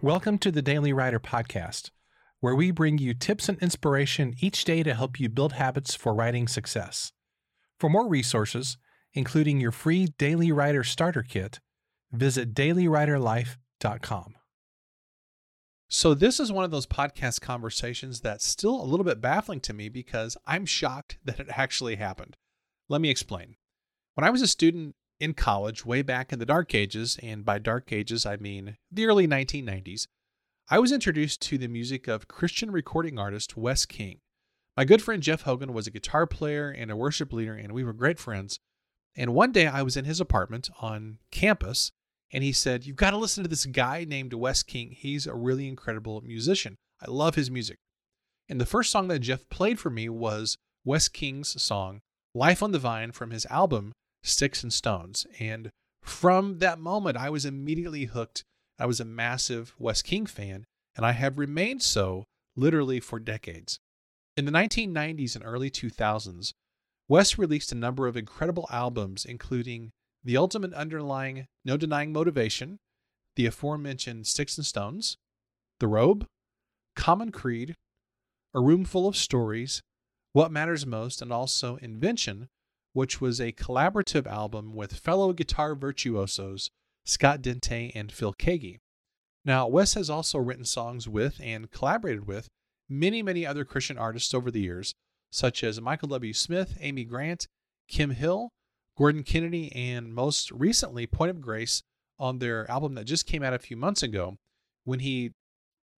Welcome to the Daily Writer Podcast, where we bring you tips and inspiration each day to help you build habits for writing success. For more resources, including your free Daily Writer Starter Kit, visit dailywriterlife.com. So, this is one of those podcast conversations that's still a little bit baffling to me because I'm shocked that it actually happened. Let me explain. When I was a student in college, way back in the dark ages, and by dark ages I mean the early 1990s, I was introduced to the music of Christian recording artist Wes King. My good friend Jeff Hogan was a guitar player and a worship leader, and we were great friends. And one day I was in his apartment on campus, and he said, You've got to listen to this guy named Wes King. He's a really incredible musician. I love his music. And the first song that Jeff played for me was Wes King's song, Life on the Vine, from his album, Sticks and Stones. And from that moment, I was immediately hooked. I was a massive Wes King fan, and I have remained so literally for decades. In the 1990s and early 2000s, Wes released a number of incredible albums, including The Ultimate Underlying No Denying Motivation, the aforementioned Sticks and Stones, The Robe, Common Creed, A Room Full of Stories, What Matters Most, and also Invention, which was a collaborative album with fellow guitar virtuosos Scott Dente and Phil Keaggy. Now, Wes has also written songs with and collaborated with many, many other Christian artists over the years, such as Michael W. Smith, Amy Grant, Kim Hill, Gordon Kennedy, and most recently, Point of Grace on their album that just came out a few months ago when he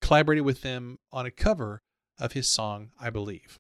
collaborated with them on a cover of his song, I Believe.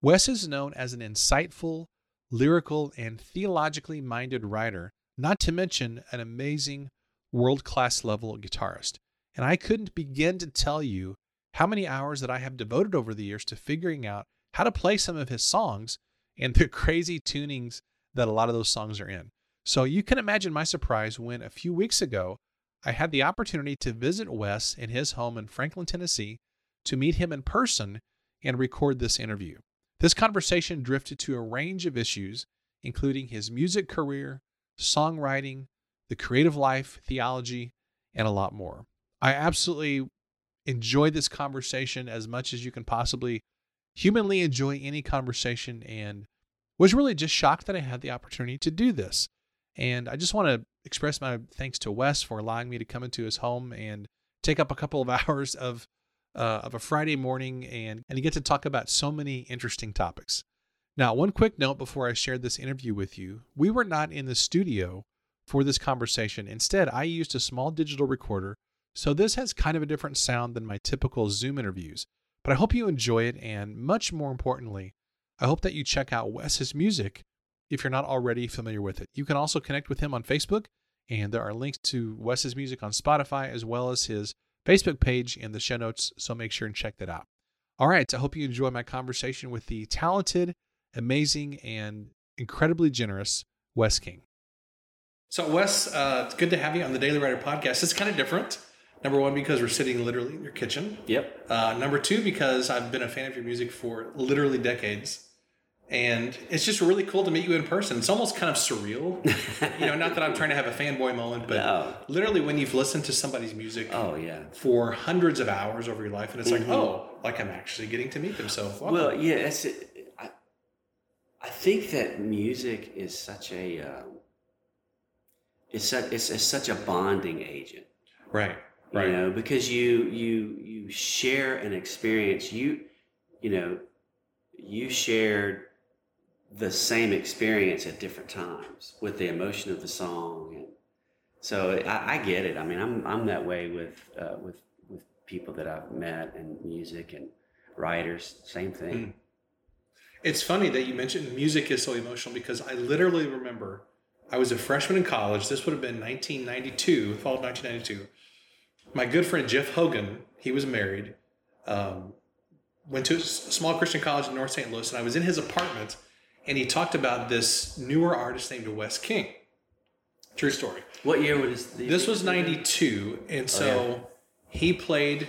Wes is known as an insightful, lyrical, and theologically minded writer, not to mention an amazing world class level guitarist. And I couldn't begin to tell you how many hours that I have devoted over the years to figuring out how to play some of his songs and the crazy tunings that a lot of those songs are in. So you can imagine my surprise when a few weeks ago I had the opportunity to visit Wes in his home in Franklin, Tennessee, to meet him in person and record this interview. This conversation drifted to a range of issues, including his music career, songwriting, the creative life, theology, and a lot more. I absolutely enjoyed this conversation as much as you can possibly humanly enjoy any conversation and was really just shocked that I had the opportunity to do this. And I just want to express my thanks to Wes for allowing me to come into his home and take up a couple of hours of uh, of a Friday morning, and, and you get to talk about so many interesting topics. Now, one quick note before I share this interview with you we were not in the studio for this conversation. Instead, I used a small digital recorder, so this has kind of a different sound than my typical Zoom interviews. But I hope you enjoy it, and much more importantly, I hope that you check out Wes's music if you're not already familiar with it. You can also connect with him on Facebook, and there are links to Wes's music on Spotify as well as his Facebook page in the show notes, so make sure and check that out. All right, I hope you enjoy my conversation with the talented, amazing, and incredibly generous Wes King. So, Wes, uh, it's good to have you on the Daily Writer podcast. It's kind of different. Number one, because we're sitting literally in your kitchen. Yep. Uh, number two, because I've been a fan of your music for literally decades and it's just really cool to meet you in person. It's almost kind of surreal, you know. Not that I'm trying to have a fanboy moment, but no. literally when you've listened to somebody's music, oh yeah, for hundreds of hours over your life, and it's mm-hmm. like, oh, like I'm actually getting to meet them. So well, yeah, it's. I, I think that music is such a. Uh, it's such it's, it's such a bonding agent, right? Right. You know, because you you you share an experience. You you know, you shared the same experience at different times with the emotion of the song. And so I, I get it. I mean i'm, I'm that way with uh, with with people that i've met and music and writers same thing. Mm. it's funny that you mentioned music is so emotional because i literally remember i was a freshman in college. This would have been 1992 fall of 1992 my good friend jeff hogan he was married um, went to a small christian college in north st louis and i was in his apartment and he talked about this newer artist named Wes King. True story. What year was this? This was '92, and so oh, yeah. he played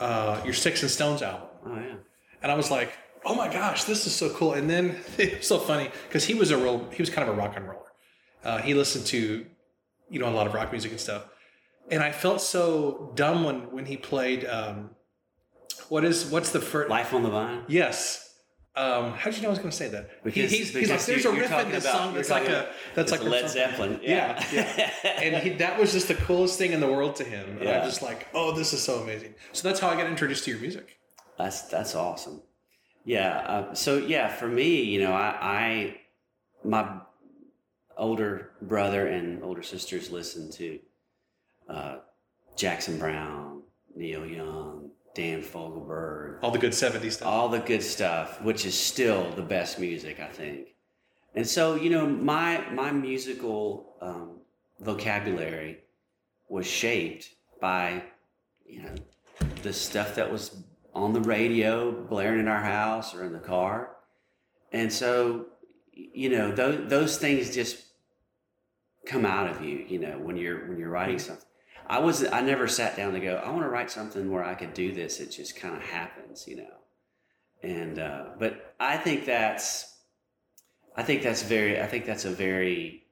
uh, your Sticks and Stones album. Oh yeah. And I was like, oh my gosh, this is so cool. And then it was so funny because he was a real, he was kind of a rock and roller. Uh, he listened to, you know, a lot of rock music and stuff. and I felt so dumb when when he played. Um, what is what's the first? Life on the Vine. Yes. Um, how did you know I was going to say that? Because, he's, he's like, there's a riff in this about- song that's like a that's like Led Zeppelin. Yeah, Yeah. and he, that was just the coolest thing in the world to him. And Yeah. I'm just like, oh, this is so amazing. So that's how I got introduced to your music. That's that's awesome. Yeah. Uh, so yeah, for me, you know, I, I my older brother and older sisters listened to uh, Jackson Browne, Neil Young, Dan Fogelberg, All the good '70s stuff. all the good stuff, which is still the best music, I think. And so, you know, my my musical um, vocabulary was shaped by, you know, the stuff that was on the radio, blaring in our house or in the car, and so, you know, those those things just come out of you, you know, when you're when you're writing something. I was I never sat down to go. I want to write something where I could do this. It just kind of happens, you know. And uh, but I think that's I think that's very I think that's a very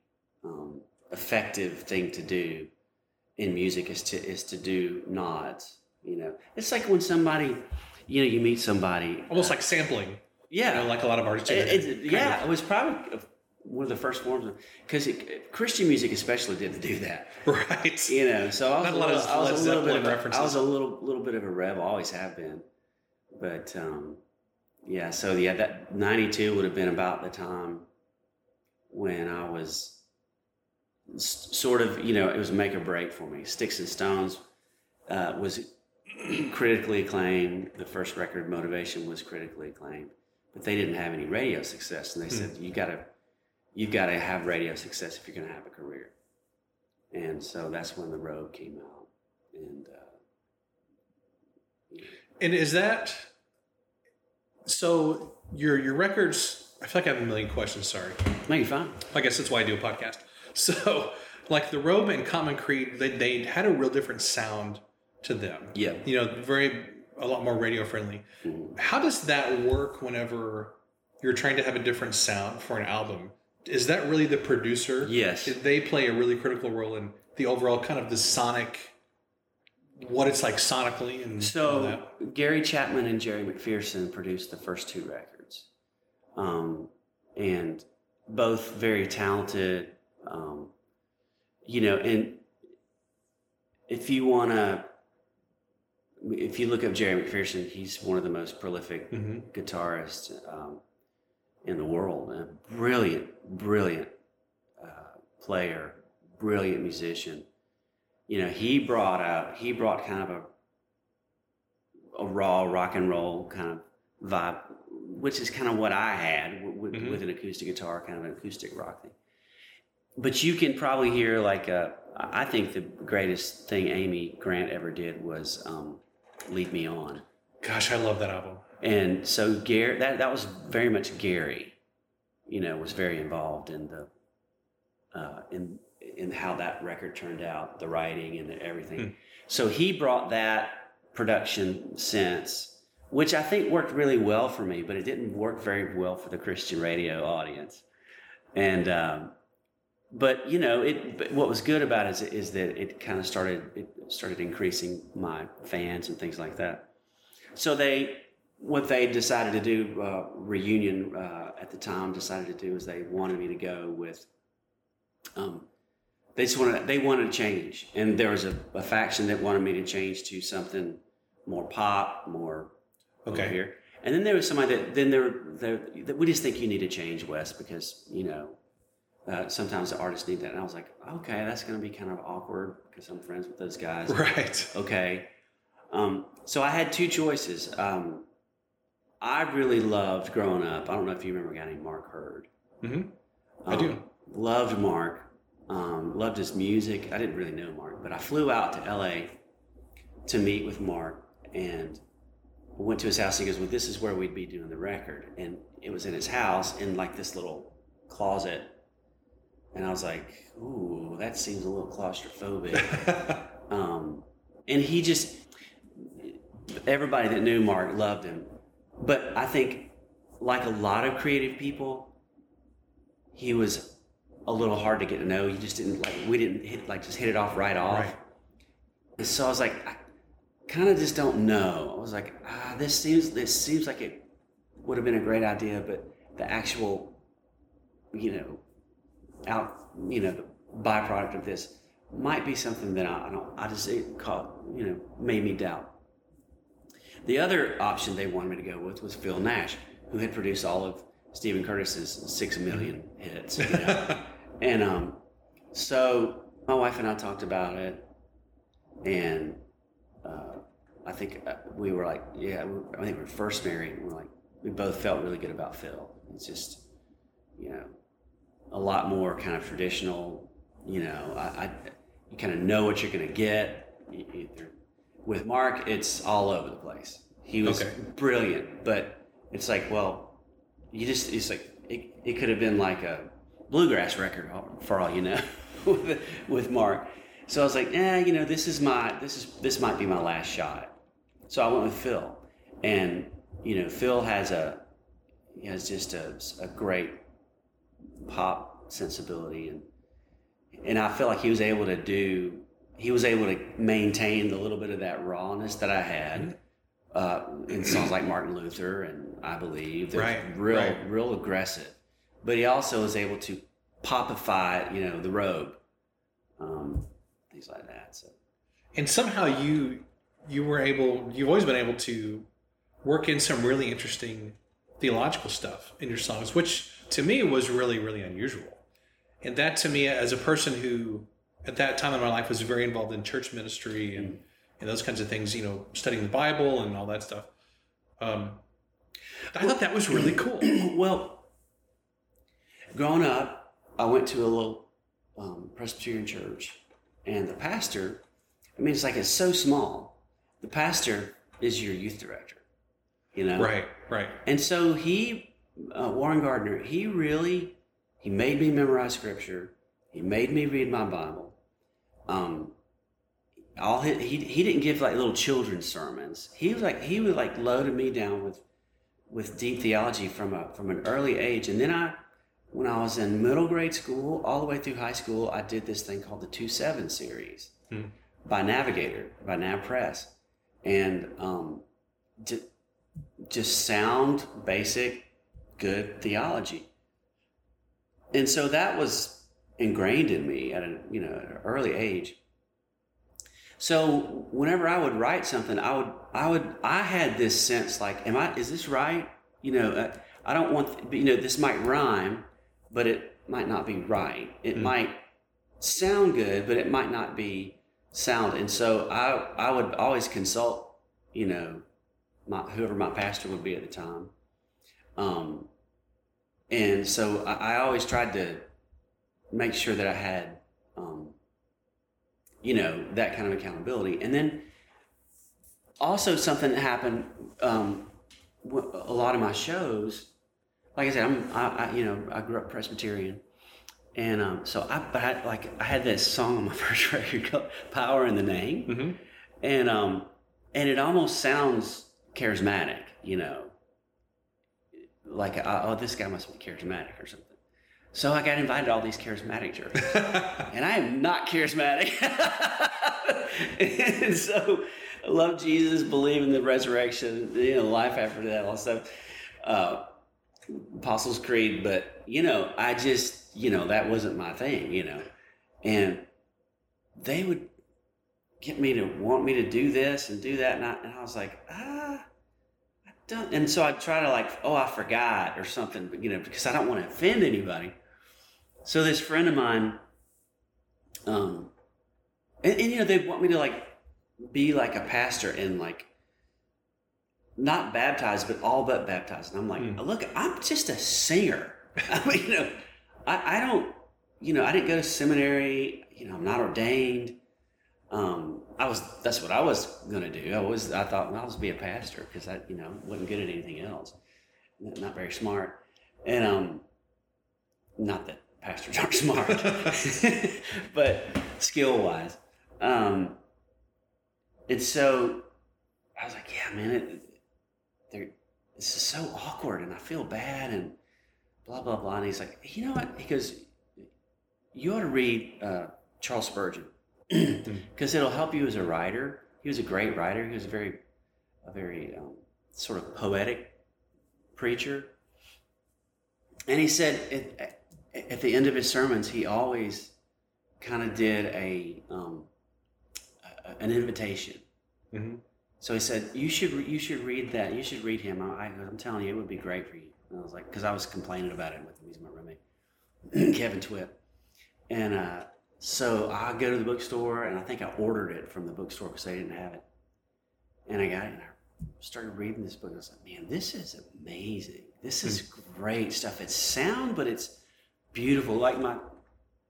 um, effective thing to do in music is to is to do nods. You know, it's like when somebody, you know, you meet somebody Almost uh, like sampling. yeah, You know, like a lot of artists. do it, it- yeah, of. it was probably one of the first forms of because Christian music especially didn't do that. Right. You know, so I was Not a little, I was a little bit of a, references. I was a little little bit of a rebel, always have been. But um, yeah, so yeah, that '92 would have been about the time when I was s- sort of, you know, it was make or break for me. Sticks and Stones uh, was critically acclaimed. The first record, Motivation, was critically acclaimed, but they didn't have any radio success, and they said you got to you've got to have radio success if you're going to have a career. And so that's when the road came out, and uh, And is that so? Your your records. I feel like I have a million questions. Sorry. no, you're fine. I guess that's why I do a podcast. So, like the Robe and Common Creed, they, they had a real different sound to them. Yeah. You know, very a lot more radio friendly. Mhm. How does that work whenever you're trying to have a different sound for an album? Is that really the producer? Yes. Did they play a really critical role in the overall kind of the sonic, what it's like sonically and So? Gary Chapman and Jerry McPherson produced the first two records, um, and both very talented. Um, you know, and if you want to, if you look up Jerry McPherson, he's one of the most prolific hmm guitarist um, in the world. A brilliant, brilliant uh, player, brilliant musician. You know, he brought out he brought kind of a a raw rock and roll kind of vibe, which is kind of what I had with, Mhm. with an acoustic guitar, kind of an acoustic rock thing. But you can probably hear like uh, I think the greatest thing Amy Grant ever did was um, "Lead Me On." Gosh, I love that album. And so Gary, that that was very much Gary, you know, was very involved in the uh, in in how that record turned out, the writing and the everything. Hmm. So he brought that production sense, which I think worked really well for me, but it didn't work very well for the Christian radio audience. And um, but you know, it. What was good about it is, is that it kind of started it started increasing my fans and things like that. So they, what they decided to do, uh, reunion uh, at the time decided to do is they wanted me to go with. Um, they just wanted they wanted to change, and there was a, a faction that wanted me to change to something more pop, more Okay. here. And then there was somebody that then there, there that we just think you need to change Wes because you know uh, sometimes the artists need that. And I was like, okay, that's going to be kind of awkward because I'm friends with those guys Right. okay. Um, so I had two choices. Um, I really loved growing up. I don't know if you remember a guy named Mark Heard. hmm I Um, do. Loved Mark. Um, loved his music. I didn't really know Mark, but I flew out to LA to meet with Mark and went to his house. He goes, "Well, this is where we'd be doing the record," and it was in his house in like this little closet. And I was like, "Ooh, that seems a little claustrophobic." um, and he just everybody that knew Mark loved him, but I think like a lot of creative people, he was a little hard to get to know. You just didn't like we didn't hit like just hit it off right off. Right. And so I was like, I kind of just don't know. I was like, ah, this seems this seems like it would have been a great idea, but the actual, you know, out, you know, the byproduct of this might be something that I, I don't. I just it caught, you know, made me doubt. The other option they wanted me to go with was Phil Naish, who had produced all of Steven Curtis's six million hits. You know? and um, so my wife and I talked about it, and uh, I think uh, we were like, yeah, I think we were first married. And we're like, we both felt really good about Phil. It's just, you know, a lot more kind of traditional. You know, I, I you kind of know what you're going to get. With Mark, it's all over the place. He was okay. brilliant, but it's like, well, you just it's like it, it could have been like a bluegrass record for all you know with with Mark. So I was like, eh, you know, this is my this is this might be my last shot. So I went with Phil, and you know, Phil has a he has just a, a great pop sensibility, and and I feel like he was able to do he was able to maintain the little bit of that rawness that I had. Uh, in songs like Martin Luther and I believe they're right, real right. real aggressive, but he also was able to popify you know the robe, um, things like that. So, and somehow you you were able you've always been able to work in some really interesting theological stuff in your songs, which to me was really really unusual, and that to me as a person who at that time in my life was very involved in church ministry and. And those kinds of things, you know, studying the Bible and all that stuff. Um, I thought that was really cool. well, growing up, I went to a little um, Presbyterian church, and the pastor, I mean, it's like it's so small. The pastor is your youth director, you know? Right, right. And so he, uh, Warren Gardner, he really, he made me memorize scripture. He made me read my Bible. Um, all he, he he didn't give like little children's sermons. He was like he would like loaded me down with with deep theology from a from an early age. And then I when I was in middle grade school, all the way through high school, I did this thing called the Two Seven series hmm. by Navigator by NavPress, and um, just, just sound basic good theology. And so that was ingrained in me at a you know at an early age so whenever I would write something, I would, I would, I had this sense like, am I, is this right? You know, uh, I don't want, you know, this might rhyme, but it might not be right. It mm. might sound good, but it might not be sound. And so I, I would always consult, you know, my, whoever my pastor would be at the time. Um, and so I, I always tried to make sure that I had, um, you know, that kind of accountability. And then also something that happened, um, a lot of my shows, like I said, I'm, I, I you know, I grew up Presbyterian. And um, so I, but I, like, I had this song on my first record called "Power in the Name," mm-hmm. and um, and it almost sounds charismatic, you know, like oh, this guy must be charismatic or something. So I got invited to all these charismatic churches. and I am not charismatic. and so I love Jesus, believe in the resurrection, you know, life after death, all stuff. Uh, Apostles' Creed, but you know, I just, you know, that wasn't my thing, you know. And they would get me to want me to do this and do that, and I, and I was like, ah, I don't. And so I try to like, oh, I forgot or something, you know, because I don't want to offend anybody. So this friend of mine, um, and, and you know, they want me to like be like a pastor and like not baptized, but all but baptized. And I'm like, mm. look, I'm just a singer. I mean, you know, I, I don't, you know, I didn't go to seminary. You know, I'm not ordained. Um, I was, that's what I was going to do. I was, I thought, well, I'll just be a pastor because I, you know, wasn't good at anything else. Not very smart. And, um, not that pastors aren't smart, but skill wise. Um, and so I was like, yeah, man, it, this is so awkward and I feel bad and blah, blah, blah. And he's like, you know what? He goes, you ought to read uh, Charles Spurgeon. because it'll help you as a writer. He was a great writer. He was a very, a very um, sort of poetic preacher. And he said at, the end of his sermons, he always kind of did a, um, a an invitation. Mm-hmm. So he said, "You should you should read that. You should read him. I, am telling you, it would be great for you." And I was like, because I was complaining about it with him. He's my roommate, Kevin Twipp, and uh, so I go to the bookstore, and I think I ordered it from the bookstore because they didn't have it, and I got it, and I started reading this book. I was like, "Man, this is amazing. This is mm-hmm. great stuff. It's sound, but it's beautiful. Like my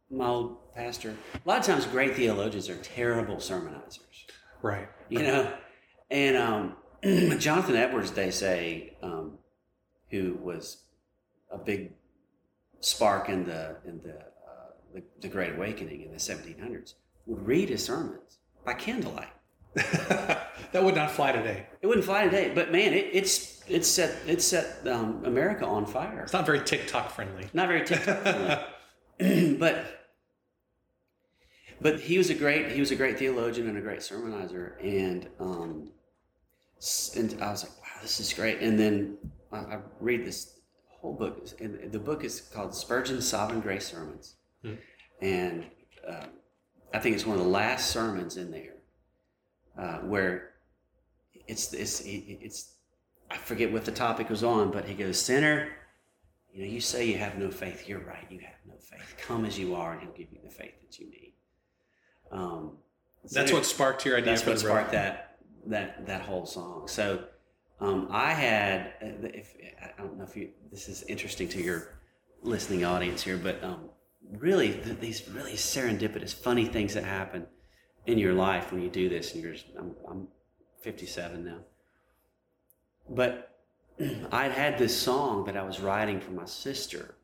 my old pastor. A lot of times, great theologians are terrible sermonizers. Right. You know, and um, Jonathan Edwards, they say, um, who was a big spark in the in the, uh, the, the Great Awakening in the 1700s, would read his sermons by candlelight. that would not fly today. It wouldn't fly today, but man, it, it's it's set it set um, America on fire. It's not very TikTok friendly. Not very TikTok friendly, but but he was a great he was a great theologian and a great sermonizer, and um, and I was like, wow, this is great. And then I, I read this whole book, and the book is called Spurgeon's Sovereign Grace Sermons, hmm. and uh, I think it's one of the last sermons in there uh, where it's it's it's I forget what the topic was on, but he goes, Sinner, you know, you say you have no faith. You're right. You have no faith. Come as you are, and He'll give you the faith that you need. Um, that's what sparked your idea. That's what sparked that that that whole song. So um, I had, uh, if I don't know if you, this is interesting to your listening audience here, but um, really th- these really serendipitous, funny things that happen in your life when you do this. And you're, I'm, I'm 57 now, but I'd had this song that I was writing for my sister,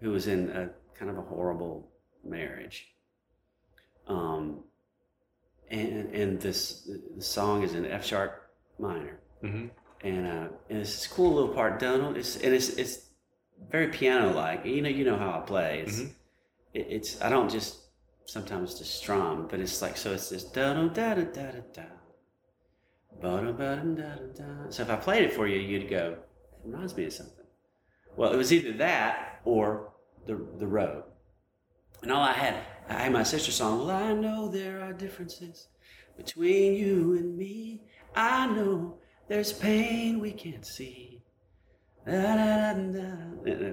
who was in a kind of a horrible marriage. Um, and and this the song is in F sharp minor, mm-hmm. and uh, and it's this cool little part. Donald, it's and it's it's very piano like. You know, you know how I play. It's mm-hmm. it, it's I don't just sometimes just strum, but it's like so. It's this da da da da da da. Da da da da. So if I played it for you, you'd go, it reminds me of something. Well, it was either that or the the road. And all I had, I had my sister song, Well, I know there are differences between you and me. I know there's pain we can't see. Da, da, da, da.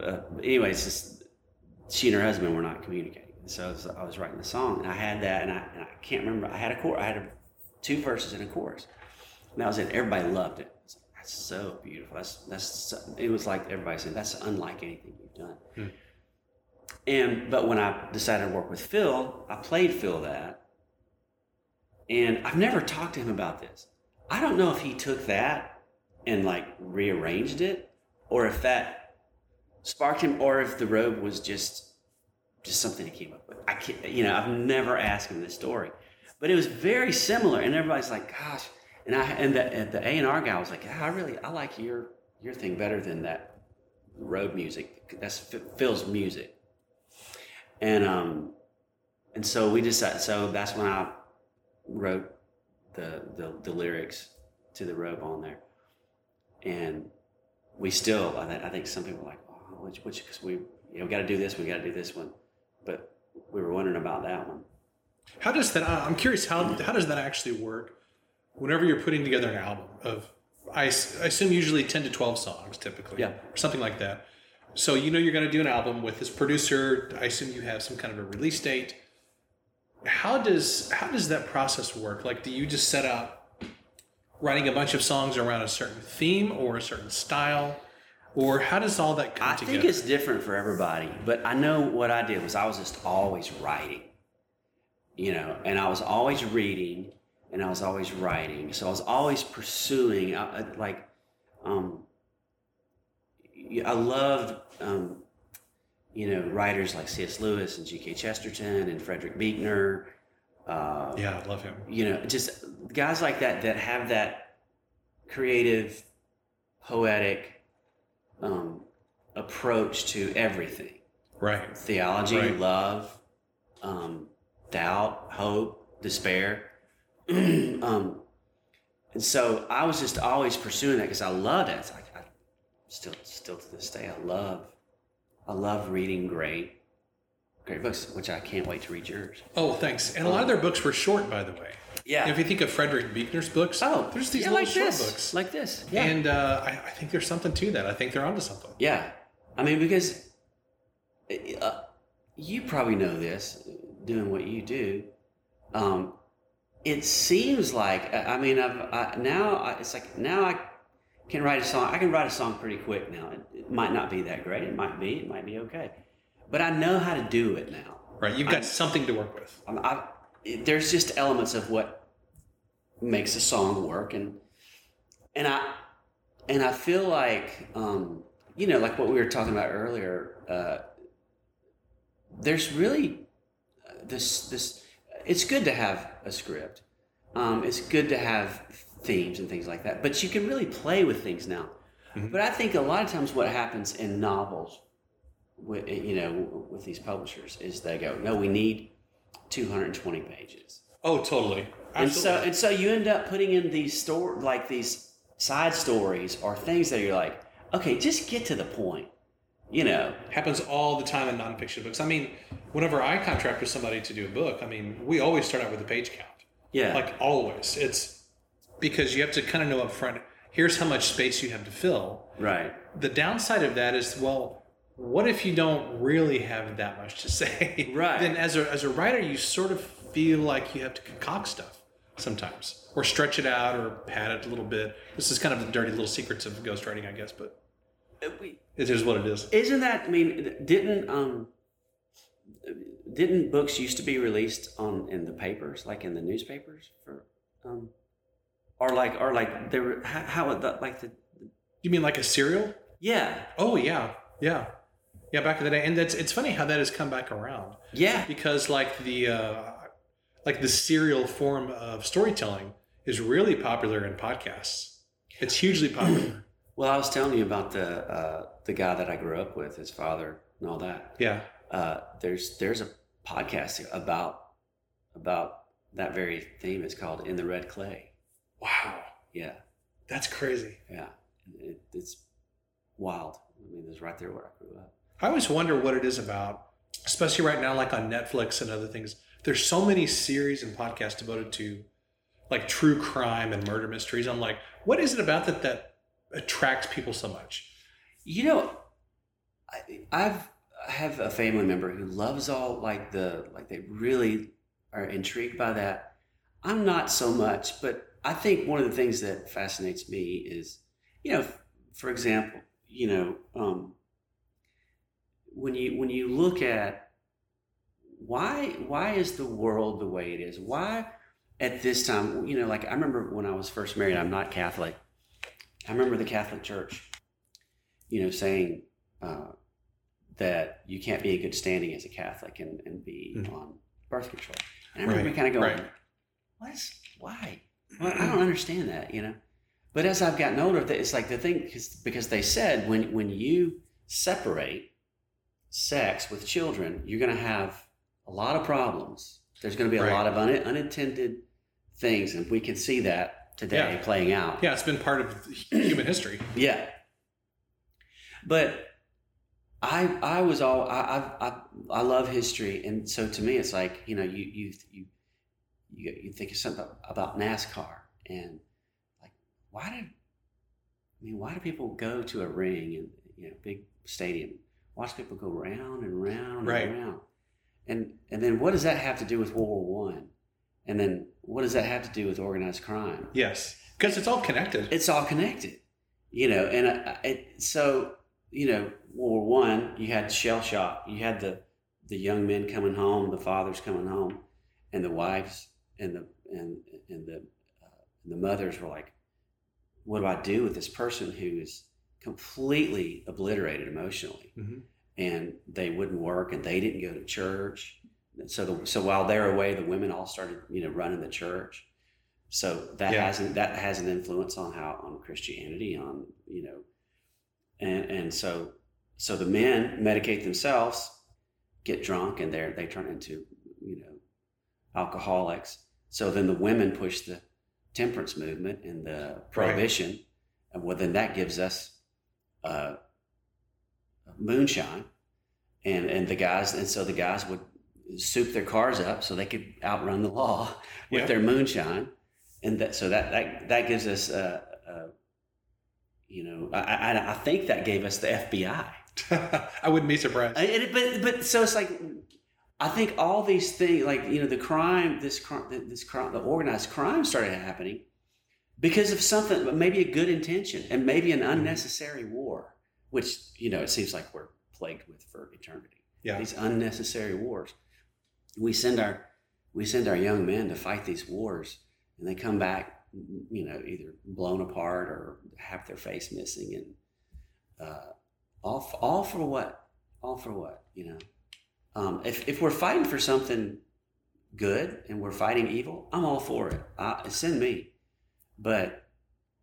Uh, anyways, just, she and her husband were not communicating. So I was, I was, writing the song, and I had that, and I, and I can't remember. I had a chorus. I had a, two verses and a chorus. And that was it. Everybody loved it. That's so beautiful. That's that's. It was like everybody said, "That's unlike anything you've done." Hmm. And but when I decided to work with Phil, I played Phil that. And I've never talked to him about this. I don't know if he took that and like rearranged it or if that sparked him or if the robe was just just something he came up with. I can't, you know, I've never asked him this story. But it was very similar and everybody's like, gosh, and I and the the A and R guy was like, I really I like your your thing better than that robe music. That's Phil's music and um, and so we decided. So that's when I wrote the the, the lyrics to the robe on there, and we still. I, think some people are like, which which because we you know got to do this, we got to do this one, but we were wondering about that one. How does that? I'm curious how how does that actually work? Whenever you're putting together an album of, I, I assume usually ten to twelve songs typically, yeah, or something like that so you know you're going to do an album with this producer. I assume you have some kind of a release date. How does how does that process work? Like, do you just set up writing a bunch of songs around a certain theme or a certain style, or how does all that come I together? think it's different for everybody. But I know what I did was I was just always writing, you know, and I was always reading and I was always writing. So I was always pursuing, uh, like. Um, I loved, um, you know, writers like C.S. Lewis and G.K. Chesterton and Frederick Buechner. Uh, yeah, I love him. You know, just guys like that that have that creative, poetic um, approach to everything. Right. Theology, right. love, um, doubt, hope, despair. um, and so I was just always pursuing that because I loved it. It's like I still, still to this day, I love, I love reading great, great books, which I can't wait to read yours. Oh, thanks. And a lot of their books were short, by the way. Yeah. If you think of Frederick Buechner's books, Oh, there's these yeah, little like short this, books. like this. Yeah, And uh, I, I think there's something to that. I think they're onto something. yeah. I mean, because uh, you probably know this, doing what you do. Um, it seems like I I mean, I've I, now I, it's like now I can write a song. I can write a song pretty quick now. It, it might not be that great. It might be. It might be okay. But I know how to do it now. Right. You've got I'm- something to work with. I'm, I, it- there's just elements of what makes a song work, and and I and I feel like um, you know, like what we were talking about earlier. Uh, there's really uh, this this. It's good to have a script. Um, it's good to have themes and things like that, but you can really play with things now. Mhm. But I think a lot of times what happens in novels, with, you know, with these publishers is they go, no, we need 220 pages. Oh, totally. And so and so you end up putting in these store like these side stories or things that you're like, okay, just get to the point. You know. happens all the time in nonfiction books. I mean, whenever I contract with somebody to do a book, I mean, we always start out with a page count. Yeah. Like always. It's because you have to kind of know up front, here's how much space you have to fill. right. The downside of that is, well, what if you don't really have that much to say? Right. Then as a, as a writer, you sort of feel like you have to concoct stuff sometimes or stretch it out or pad it a little bit. This is kind of the dirty little secrets of ghostwriting, I guess, but Uh, we- it is what it is. Isn't that I mean didn't um didn't books used to be released on in the papers like in the newspapers for um or like or like they were how, how the, like the You mean like a serial? yeah Oh yeah, yeah, yeah. Back in the day, and that's it's funny how that has come back around yeah because like the uh, like the serial form of storytelling is really popular in podcasts. It's hugely popular. well I was telling you about the uh the guy that I grew up with his father and all that yeah. uh there's there's a podcast about about that very theme it's called in the red clay Wow, yeah that's crazy. yeah it, it's wild I mean it's right there where I grew up I always wonder what it is about, especially right now, like on Netflix and other things. There's so many series and podcasts devoted to like true crime and murder mysteries. I'm like, what is it about that that attracts people so much? You know, I, I've I have a family member who loves all like the like they really are intrigued by that. I'm not so much, but I think one of the things that fascinates me is, you know, for example, you know, um, when you when you look at why why is the world the way it is? Why at this time, you know, like I remember when I was first married, I'm not Catholic. I remember the Catholic Church you know, saying uh, that you can't be in good standing as a Catholic and, and be Mhm. on birth control. And I remember Right, kind of going, right. what is, why? Well, I don't understand that, you know? But as I've gotten older, it's like the thing, because, because they said when, when you separate sex with children, you're going to have a lot of problems. There's going to be a Right. lot of un, unintended things, and we can see that today Yeah. playing out. Yeah, it's been part of human history. Yeah. But I I was all I I I, love history, and so to me, it's like you know you you you you, you think of something about NASCAR and like why did I mean why do people go to a ring and you know big stadium watch people go round and round Right. and round and and then what does that have to do with World War One and then what does that have to do with organized crime Yes, because it's all connected. it's all connected, you know. And uh, it, so, you know, World War One, you had shell shock. You had the the young men coming home, the fathers coming home, and the wives and the and and the uh, the mothers were like, "What do I do with this person who is completely obliterated emotionally?" Mhm. And they wouldn't work, and they didn't go to church. So, the, so while they're away, the women all started, you know, running the church. So that Yeah. has an, that has an influence on how on Christianity, on you know, and and so so the men medicate themselves, get drunk, and they they turn into you know alcoholics. So then the women push the temperance movement and the prohibition, and well, then that gives us uh, moonshine, and and the guys, and so the guys would soup their cars up so they could outrun the law with Yeah. their moonshine, and that so that that that gives us. Uh, uh, you know, I, I, I think that gave us the FBI. I wouldn't be surprised. I- and it- but but so it's like I think all these things, like you know, the crime, this crime, this crime, the organized crime started happening because of something, maybe a good intention, and maybe an unnecessary war, which you know it seems like we're plagued with for eternity. Yeah. These unnecessary wars. We send our we send our young men to fight these wars, and they come back, you know, either blown apart or have their face missing, and uh, all for, all for what? All for what? You know, um, if if we're fighting for something good and we're fighting evil, I'm all for it. I, send me, but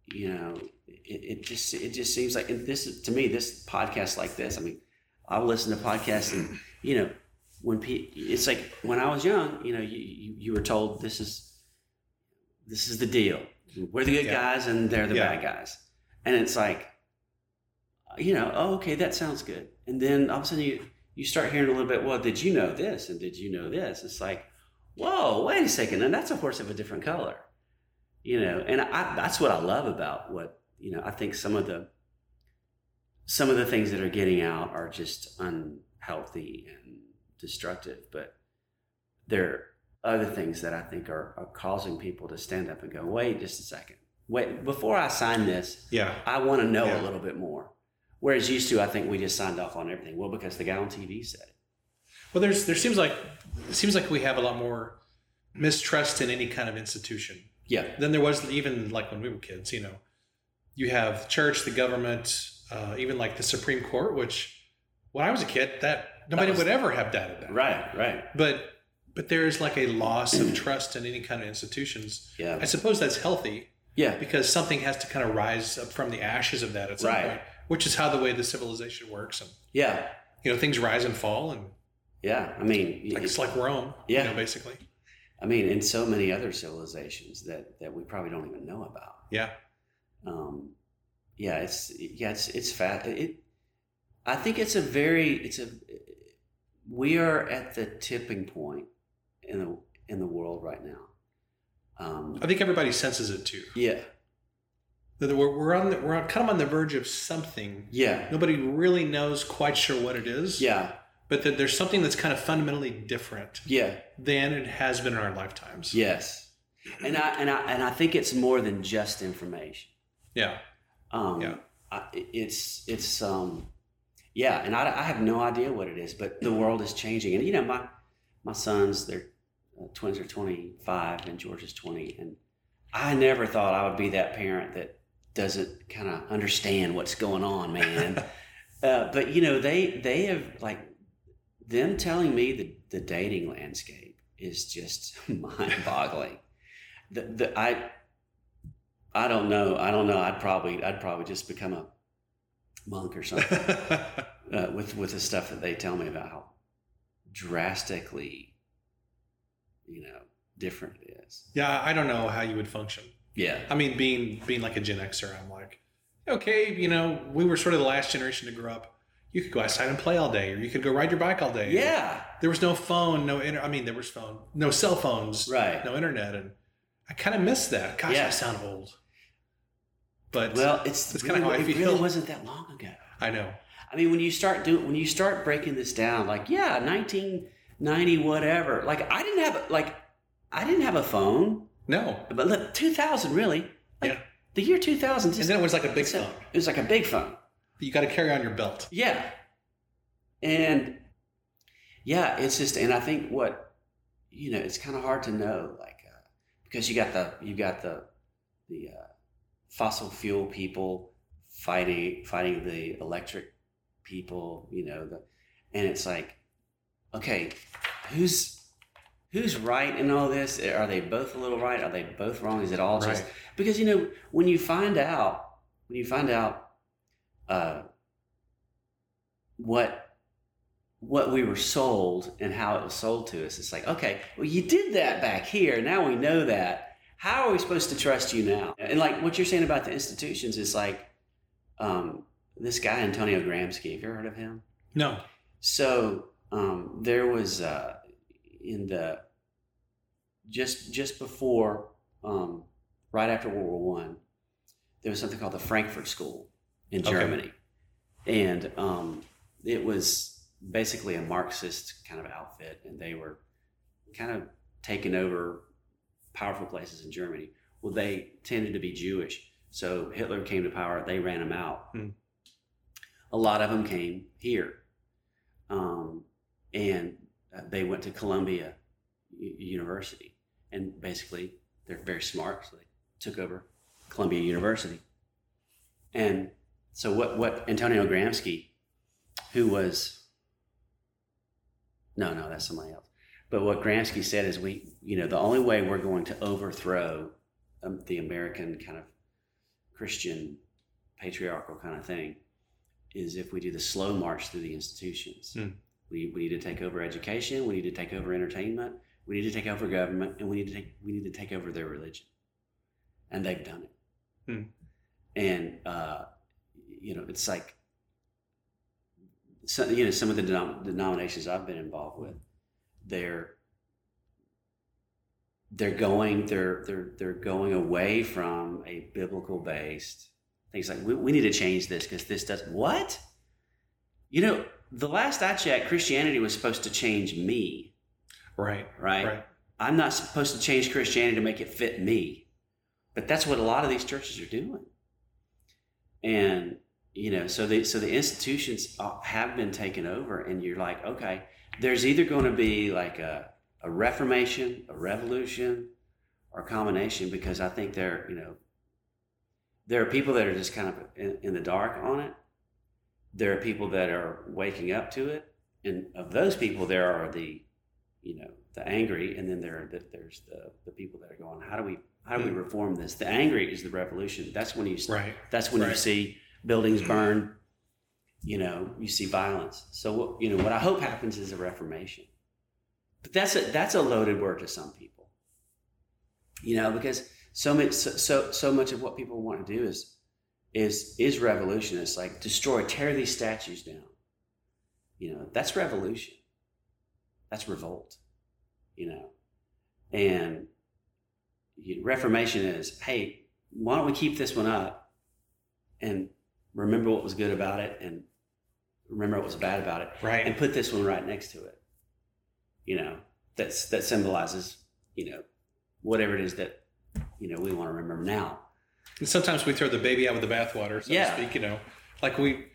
you know, it, it just it just seems like and this to me this podcast like this. I mean, I'll listen to podcasts and you know when pe- it's like when I was young, you know, you, you you were told this is this is the deal. We're the good Yeah. guys and they're the Yeah. bad guys, and it's like you know, oh, okay, that sounds good. And then all of a sudden you, you start hearing a little bit, well, did you know this? And did you know this? It's like, whoa, wait a second. And that's a horse of a different color, you know? And I, that's what I love about what, you know, I think some of the, some of the things that are getting out are just unhealthy and destructive, but there are other things that I think are, are causing people to stand up and go, wait just a second. Wait, before I sign this, yeah. I want to know Yeah. a little bit more. Whereas used to, I think we just signed off on everything. Well, because the guy on TV said it. Well, there's there seems like it seems like we have a lot more mistrust in any kind of institution Yeah, than there was even like when we were kids. You know, you have church, the government, uh, even like the Supreme Court, which when I was a kid, that nobody was- would ever have doubted that. right, right. But but there is like a loss of trust in any kind of institutions. Yeah, I suppose that's healthy yeah, because something has to kind of rise up from the ashes of that at some Right. point, which is how the way the civilization works. And yeah, you know, things rise and fall, and yeah. I mean, like, it's like Rome. Yeah. you know, basically. I mean, in so many other civilizations that that we probably don't even know about. Yeah, Um, yeah, it's yeah, it's it's fat. It, I think it's a very it's a we are at the tipping point in the in the world right now. Um, I think everybody senses it too. yeah, That we're, we're on the, we're kind of on the verge of something. yeah, Nobody really knows quite sure what it is. yeah, But that there's something that's kind of fundamentally different yeah. than it has been in our lifetimes. Yes, and I and I and I think it's more than just information. Yeah. Um, Yeah. I, it's it's um, yeah, and I, I have no idea what it is, but the world is changing, and you know my my sons, their uh, twins are twenty five, and George is twenty, and I never thought I would be that parent that doesn't kind of understand what's going on, man. uh, but you know they they have like them telling me the the dating landscape is just mind boggling. the, the I I don't know. I don't know. I'd probably I'd probably just become a monk or something uh, with with the stuff that they tell me about how drastically, you know, different it is. yeah, I don't know how you would function. Yeah. I mean, being being like a Gen Xer, I'm like, okay, you know, we were sort of the last generation to grow up. You could go outside and play all day, or you could go ride your bike all day. Yeah. There was no phone, no inter- I mean, there was phone, no cell phones, Right. no internet, and I kind of miss that. Gosh, Yeah. I sound old. But Well, it's That's really, kinda how I it really wasn't that long ago. I know. I mean, when you start doing, when you start breaking this down, like yeah, 1990, whatever. Like I didn't have like I didn't have a phone, No. but look, 2000 really. Like, Yeah. The year 2000 just And then it was like a big it's phone. It was like a big phone. You got to carry on your belt. Yeah. And yeah, it's just, and I think what, you know, it's kind of hard to know, like, uh, because you got the, you got the, the uh, fossil fuel people fighting, fighting the electric people, you know, the, and it's like, okay, who's, who's right in all this? Are they both a little right? Are they both wrong? Is it all just, because, you know, when you find out, when you find out, uh, what what we were sold and how it was sold to us. It's like, okay, well, you did that back here. Now we know that. How are we supposed to trust you now? And like what you're saying about the institutions is like um, this guy Antonio Gramsci. Have you ever heard of him? No. So um, there was uh, in the just just before um, right after World War One, there was something called the Frankfurt School in Okay. Germany, and um, it was basically a Marxist kind of outfit, and they were kind of taking over powerful places in Germany. Well, they tended to be Jewish, so Hitler came to power. They ran them out. Hmm. A lot of them came here, um, and uh, they went to Columbia University, and basically they're very smart, so they took over Columbia University. And so what what Antonio Gramsci, who was no, no, that's somebody else. But what Gramsci said is we, you know, the only way we're going to overthrow um, the American kind of Christian patriarchal kind of thing is if we do the slow march through the institutions. Hmm. We, we need to take over education. We need to take over entertainment. We need to take over government, and we need to take we need to take over their religion. And they've done it. Hmm. And uh, you know, it's like so, you know some of the denom- denominations I've been involved with, they're they're going they're they're they're going away from a biblical based things like we, we need to change this because this does what you know the last i checked christianity was supposed to change me Right. right, Right. i'm not supposed to change christianity to make it fit me but that's what a lot of these churches are doing and you know so the so the institutions uh, have been taken over and you're like okay there's either going to be like a, a reformation a revolution or a combination because i think there you know there are people that are just kind of in, in the dark on it. There are people that are waking up to it. And of those people there are the you know the angry and then there are the, there's the the people that are going how do we how do we Hmm. reform this? The angry is the revolution. That's when you Right. that's when you see buildings burn you know you see violence. So you know what i hope happens is a reformation. But that's a that's a loaded word to some people. You know because so much so so, so much of what people want to do is is is revolution it's like destroy tear these statues down. You know that's revolution. That's revolt you know. And you- reformation is hey why don't we keep this one up and remember what was good about it and remember what was bad about it Right. and put this one right next to it you know that's that symbolizes you know whatever it is that you know we want to remember now And sometimes we throw the baby out with the bathwater, so Yeah. to speak. You know, like we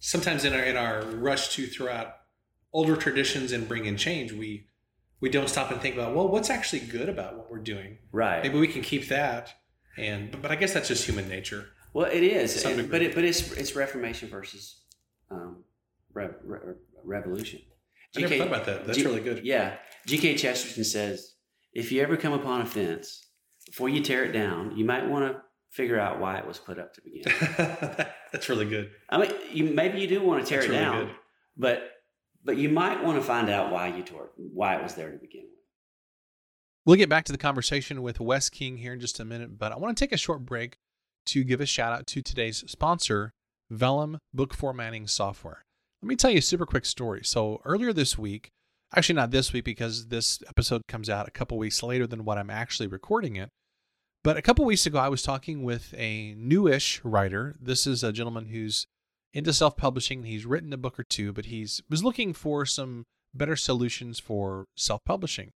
sometimes in our in our rush to throw out older traditions and bring in change, we we don't stop and think about well, what's actually good about what we're doing. right Maybe we can keep that. And but, but I guess that's just human nature. Well it is To some and- degree. but it but it's it's reformation versus um re- re- revolution I never GK thought about that. That's G- really good. Yeah. G.K. Chesterton says if you ever come upon a fence, before you tear it down, you might want to figure out why it was put up to begin with. that's really good. I mean, you, maybe you do want to tear That's it really down, good. but but you might want to find out why you tore it, why it was there to begin with. We'll get back to the conversation with Wes King here in just a minute, but I want to take a short break to give a shout out to today's sponsor, Vellum Book Formatting Software. Let me tell you a super quick story. So, earlier this week, actually not this week because this episode comes out a couple weeks later than what I'm actually recording it, but a couple weeks ago, I was talking with a newish writer. This is a gentleman who's into self publishing. He's written a book or two, but he's was looking for some better solutions for self publishing.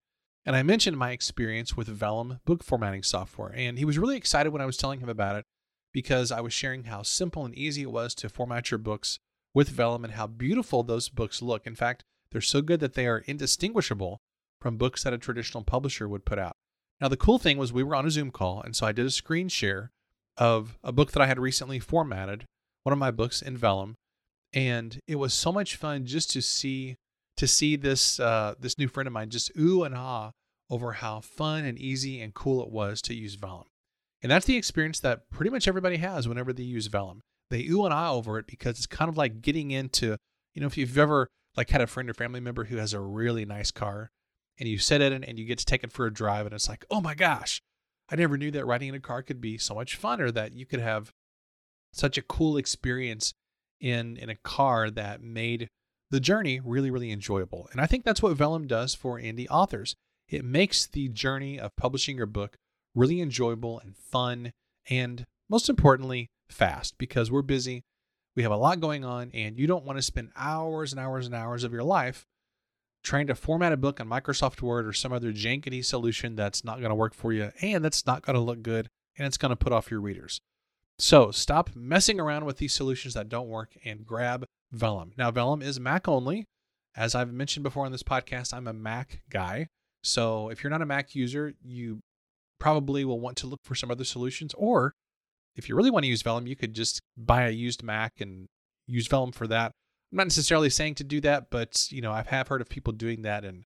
And I mentioned my experience with Vellum book formatting software, and he was really excited when I was telling him about it because I was sharing how simple and easy it was to format your books with Vellum and how beautiful those books look. In fact, they're so good that they are indistinguishable from books that a traditional publisher would put out. Now, the cool thing was we were on a Zoom call, and so I did a screen share of a book that I had recently formatted, one of my books in Vellum, and it was so much fun just to see to see this uh, this new friend of mine just ooh and ah over how fun and easy and cool it was to use Vellum. And that's the experience that pretty much everybody has whenever they use Vellum. They ooh and ah over it because it's kind of like getting into, you know, if you've ever like had a friend or family member who has a really nice car and you sit in it and you get to take it for a drive and it's like, oh my gosh, I never knew that riding in a car could be so much fun or that you could have such a cool experience in in a car that made the journey really, really enjoyable. And I think that's what Vellum does for indie authors. It makes the journey of publishing your book really enjoyable and fun, and most importantly, fast because we're busy. We have a lot going on, and you don't want to spend hours and hours and hours of your life trying to format a book on Microsoft Word or some other jankety solution that's not going to work for you and that's not going to look good and it's going to put off your readers. So stop messing around with these solutions that don't work and grab Vellum. Now, Vellum is Mac only. As I've mentioned before on this podcast, I'm a Mac guy. So if you're not a Mac user, you probably will want to look for some other solutions. Or if you really want to use Vellum, you could just buy a used Mac and use Vellum for that. I'm not necessarily saying to do that, but you know, I have heard of people doing that. And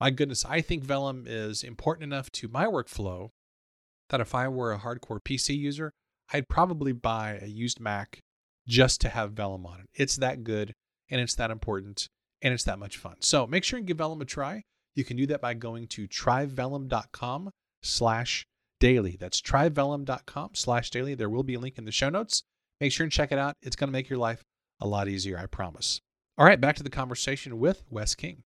my goodness, I think Vellum is important enough to my workflow that if I were a hardcore PC user, I'd probably buy a used Mac just to have Vellum on it. It's that good and it's that important and it's that much fun. So make sure and give Vellum a try. You can do that by going to tryvellum.com slash daily. That's tryvellum.com slash daily. There will be a link in the show notes. Make sure and check it out. It's going to make your life a lot easier, I promise. All right, back to the conversation with Wes King.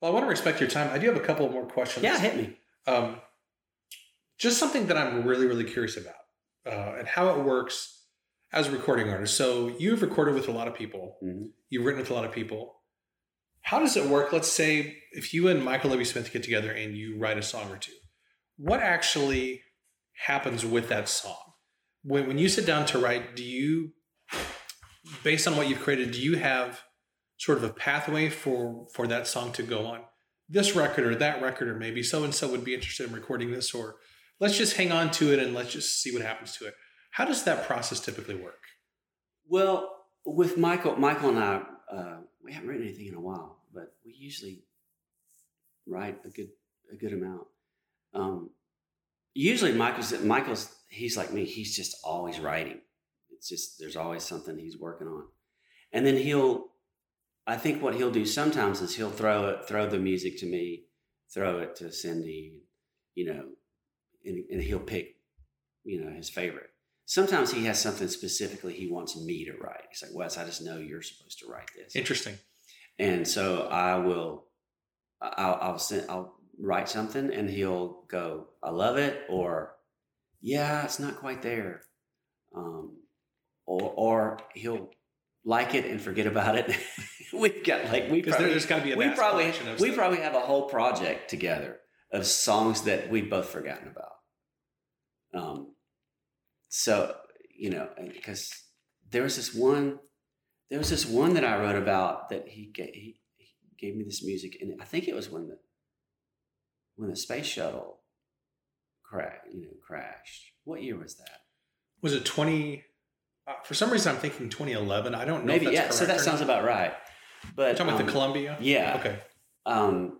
Well, I want to respect your time. I do have a couple more questions. Yeah, hit me. Um, just something that I'm really, really curious about uh, and how it works as a recording artist. So you've recorded with a lot of people. Mm-hmm. You've written with a lot of people. How does it work? Let's say if you and Michael W. Smith get together and you write a song or two, what actually happens with that song? When, when you sit down to write, do you, based on what you've created, do you have sort of a pathway for for that song to go on this record or that record, or maybe so and so would be interested in recording this, or let's just hang on to it and let's just see what happens to it. How does that process typically work? Well, with Michael, Michael and I, uh, we haven't written anything in a while, but we usually write a good a good amount. Um, usually, Michael's Michael's he's like me. He's just always writing. It's just there's always something he's working on, and then he'll. I think what he'll do sometimes is he'll throw it, throw the music to me, throw it to Cindy, you know, and, and he'll pick, you know, his favorite sometimes he has something specifically he wants me to write. He's like, Wes, I just know you're supposed to write this. Interesting. And so I will, I'll, I'll send, I'll write something and he'll go, I love it. Or, yeah, it's not quite there. Um, or, or he'll like it and forget about it. We've got like, we probably, there's got to be a we probably, we probably have a whole project together of songs that we've both forgotten about. Um, so you know because there was this one there was this one that i wrote about that he gave, he, he gave me this music and i think it was when the when the space shuttle crash you know crashed. What year was that? Was it 20 uh, for some reason i'm thinking 2011 i don't know maybe yeah so that sounds about right. But You're talking um, about the um, columbia? yeah. Okay. Um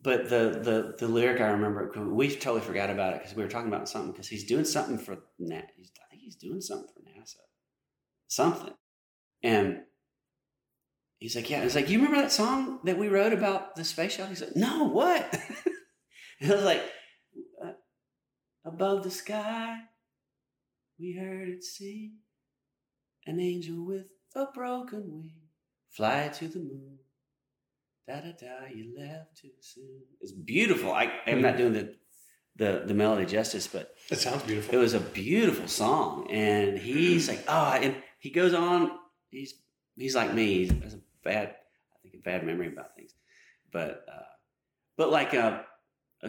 but the the the lyric I remember we totally forgot about it because we were talking about something because he's doing something for NASA. I think he's doing something for NASA, something, and he's like, yeah. It's like you remember that song that we wrote about the space shuttle? He's like, no, what? and I was like, uh, above the sky, we heard it sing, an angel with a broken wing, fly to the moon da da da, you left too soon. It's beautiful. I, I'm not doing the, the the melody justice, but it sounds beautiful. It was a beautiful song, and he's like, oh, and he goes on. He's he's like me. He has a bad, I think, a bad memory about things, but uh, but like uh,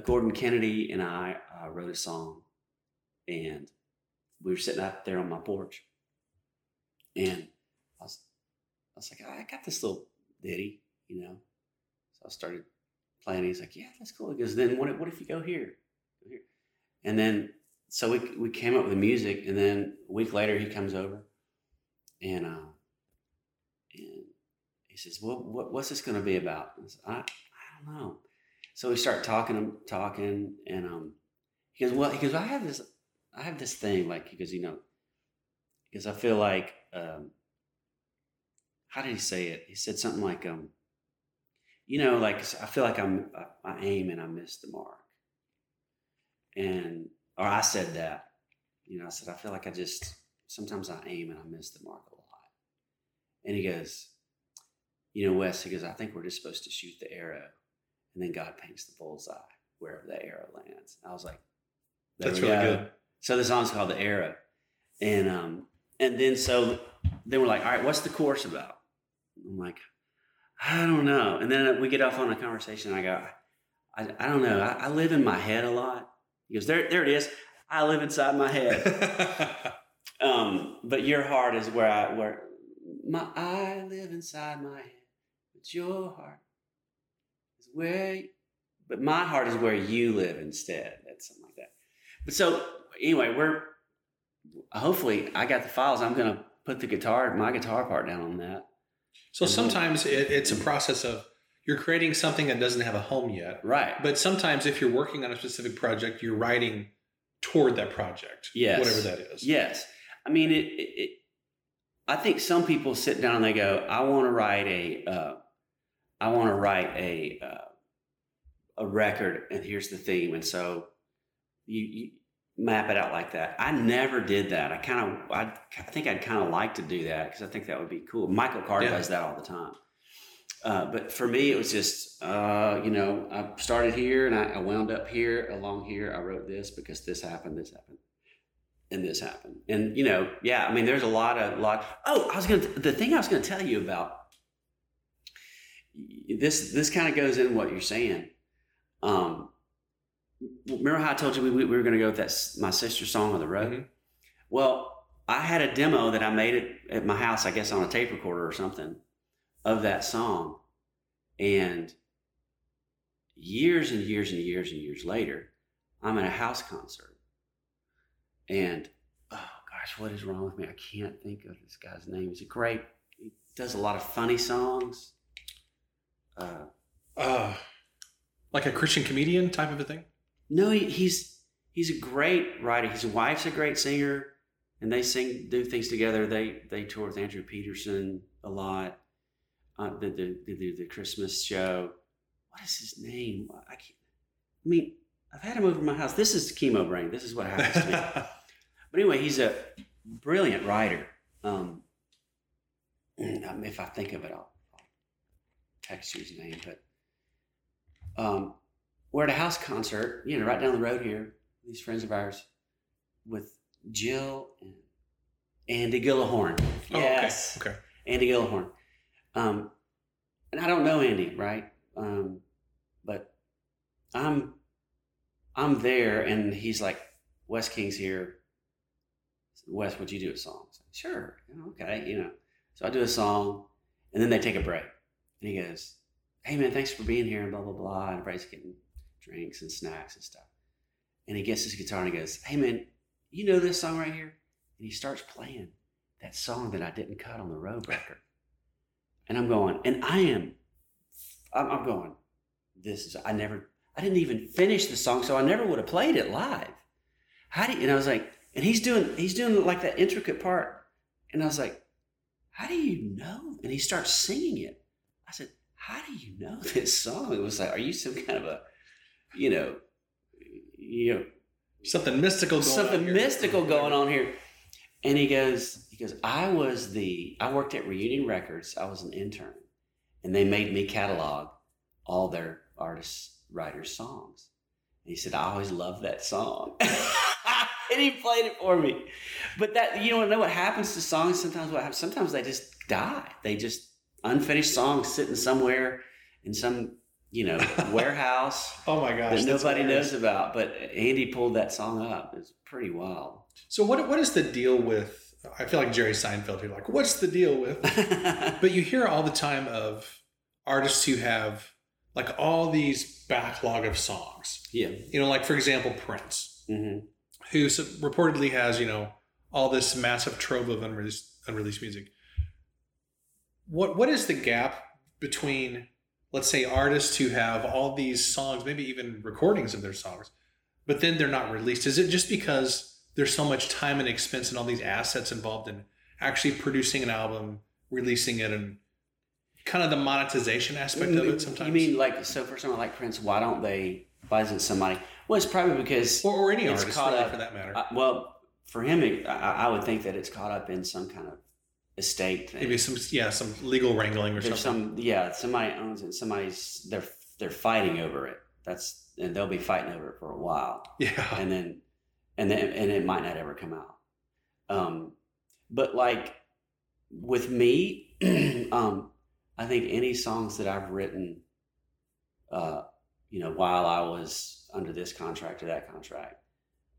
Gordon Kennedy and I uh, wrote a song, and we were sitting out there on my porch, and I was I was like, I got this little ditty, you know so I started playing. He's like, "Yeah, that's cool." He goes, "Then what? If, what if you go here, go here?" And then so we we came up with the music, and then a week later he comes over, and uh, he says, "Well, what, what's this going to be about?" I, I, I don't know. So we start talking, talking, and um, he goes, "Well," he goes, "I have this, I have this thing, like because you know, because I feel like um, how did he say it? He said something like, um, you know, like I feel like I'm I, I aim and I miss the mark, and or I said that, you know, I said I feel like I just sometimes I aim and I miss the mark a lot, and he goes, you know, Wes, he goes, I think we're just supposed to shoot the arrow, and then God paints the bullseye wherever the arrow lands. I was like, That's really go. good. So the song's called the arrow, and um, and then so then we're like, all right, what's the course about? I'm like, I don't know. And then we get off on a conversation. I go, I, I don't know. I, I live in my head a lot. He goes, there, there it is. I live inside my head. um, but your heart is where I where my I live inside my head. But your heart is where. But my heart is where you live instead. That's something like that. But so anyway, we're hopefully I got the files. I'm gonna put the guitar, my guitar part down on that. so sometimes it, it's a process of you're creating something that doesn't have a home yet. Right. But sometimes if you're working on a specific project, you're writing toward that project. Yes. Whatever that is. Yes. I mean, it, it, it I think some people sit down and they go, I want to write a, uh, I want to write a, uh, a record and here's the theme. And so you, you map it out like that. I never did that. I kind of, I, I think I'd kind of like to do that because I think that would be cool. Michael Card Yeah. does that all the time. Uh, but for me, it was just, uh, you know, I started here and I, I wound up here, along here. I wrote this because this happened, this happened, and this happened. And, you know, yeah, I mean, there's a lot of, lot. Oh, I was going to, the thing I was going to tell you about this, this kind of goes in what you're saying. Um, remember how I told you we, we were going to go with that, my sister's song on the road? Mhm. Well, I had a demo that I made it at my house, I guess on a tape recorder or something, of that song. And years and years and years and years later, I'm at a house concert. And oh gosh, what is wrong with me? I can't think of this guy's name. He's a great, he does a lot of funny songs. Uh, Uh, like a Christian comedian type of a thing. No, he, he's he's a great writer. His wife's a great singer, and they sing do things together. They they tour with Andrew Peterson a lot. Uh, the, the, the Christmas show. What is his name? I can't. I mean, I've had him over my house. This is chemo brain. This is what happens to me. But anyway, he's a brilliant writer. Um, um, if I think of it, I'll, I'll text you his name. But um, we're at a house concert, you know, right down the road here. These friends of ours with Jill and Andy Gullahorn. Oh, Yes, okay. Okay. Andy Gullahorn. Um, and I don't know Andy, right? Um, but I'm I'm there, and he's like, "Wes King's here. Wes, would you do a song?" Said, sure. Okay, you know. So I do a song, and then they take a break, and he goes, "Hey man, thanks for being here," and blah blah blah. And everybody's getting drinks and snacks and stuff. And he gets his guitar and he goes, "Hey man, you know this song right here?" And he starts playing that song that I didn't cut on the road record. And I'm going, and I am, I'm, I'm going, this is, I never, I didn't even finish the song, so I never would have played it live. How do you, and I was like, and he's doing, he's doing like that intricate part. And I was like, how do you know? And he starts singing it. I said, how do you know this song? It was like, are you some kind of a, you know, you know, Something mystical going on. something here. mystical going on here. And he goes, he goes, I was the, I worked at Reunion Records. I was an intern, and they made me catalog all their artists, writers' songs. And he said, I always loved that song. and he played it for me. But that, you don't know what happens to songs sometimes. What happens? Sometimes they just die. They just, unfinished songs sitting somewhere in some, you know, warehouse Oh my gosh. that nobody hilarious. knows about. But Andy pulled that song up. It's pretty wild. So what what is the deal with? I feel like Jerry Seinfeld here. Like, what's the deal with? But you hear all the time of artists who have like all these backlog of songs. yeah. You know, like for example, Prince, hmm who reportedly has you know all this massive trove of unreleased unreleased music. What what is the gap between let's say artists who have all these songs, maybe even recordings of their songs, but then they're not released? Is it just because there's so much time and expense and all these assets involved in actually producing an album, releasing it, and kind of the monetization aspect of it sometimes. You mean like so for someone like Prince? Why don't they? Why isn't somebody? Well, it's probably because or, or any it's artist caught really, up- for that matter. uh, well, for him, it, I, I would think that it's caught up in some kind of estate thing. Maybe some yeah some legal wrangling or There's something. some yeah, somebody owns it. Somebody's they're they're fighting over it. That's and they'll be fighting over it for a while, yeah. and then and then and it might not ever come out. Um, but like with me, um, I think any songs that I've written, uh, you know, while I was under this contract or that contract,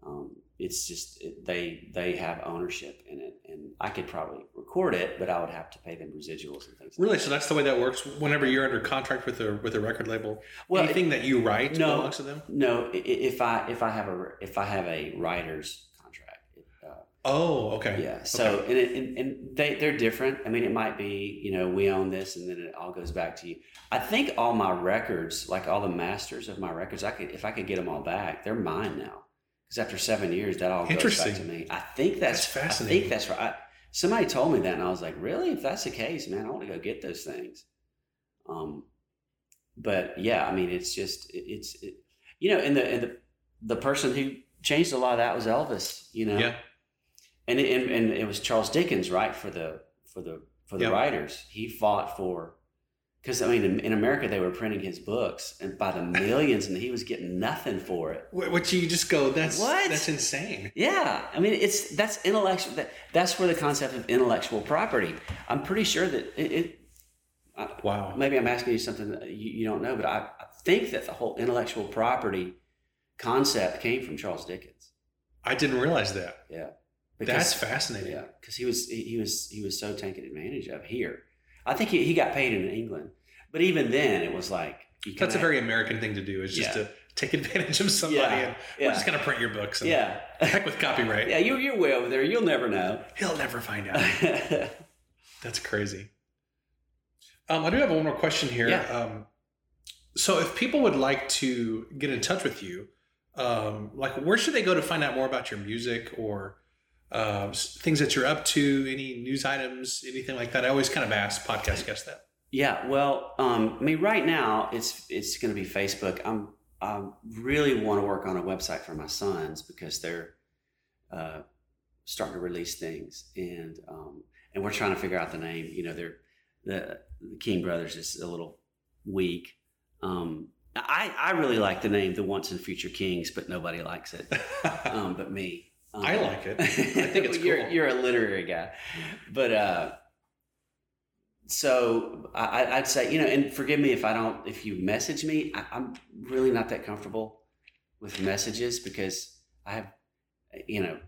um, it's just it, they they have ownership in it, and I could probably record it, but I would have to pay them residuals and things. like Really? So that's the way that works. Whenever you're under contract with a with a record label, Well, anything that you write no. belongs to them. No, i- i- if I if I have a if I have a writer's contract, it, uh, Oh, okay. yeah. So and, it, and and they they're different. I mean, it might be you know we own this, and then it all goes back to you. I think all my records, like all the masters of my records, I could if I could get them all back, they're mine now. Because after seven years, that all goes back to me. I think that's, That's I fascinating. think that's right. Somebody told me that, and I was like, really? If that's the case, man, I want to go get those things. Um, but yeah, I mean, it's just it, it's it, you know, and the and the the person who changed a lot of that was Elvis. You know, Yeah. and it, and, and it was Charles Dickens, right? For the for the for the Yeah. writers, he fought for because I mean, in, in America they were printing his books and by the millions, and he was getting nothing for it. Wh- Which you just go, that's What? that's insane. Yeah, I mean, it's that's intellectual. That, that's where the concept of intellectual property. I'm pretty sure that it. it I, Wow. maybe I'm asking you something that you, you don't know, but I, I think that the whole intellectual property concept came from Charles Dickens. I didn't realize that. Yeah, That's fascinating. yeah, because he was he, he was he was so taken advantage of here. I think he, he got paid in England, but even then it was like you That's a very American thing to do. Is just Yeah. to take advantage of somebody Yeah. and Yeah. we're just gonna print your books. And yeah Heck with copyright. yeah you you're way over there. You'll never know. He'll never find out. That's crazy. Um, I do have one more question here. Yeah. Um, so, if people would like to get in touch with you, um, like where should they go to find out more about your music or uh, things that you're up to? Any news items, anything like that? I always kind of ask podcast guests that. Yeah, well, um, I mean, right now it's it's going to be Facebook. I'm I really want to work on a website for my sons because they're uh, starting to release things, and um, and we're trying to figure out the name. You know, they're the, the King Brothers is a little weak. Um, I I really like the name, the Once and Future Kings, but nobody likes it, um, but me. Um, I like it. I think it's you're cool. you're a literary guy, but uh, so I, I'd say you know, and forgive me if I don't. If you message me, I, I'm really not that comfortable with messages because I have, you know,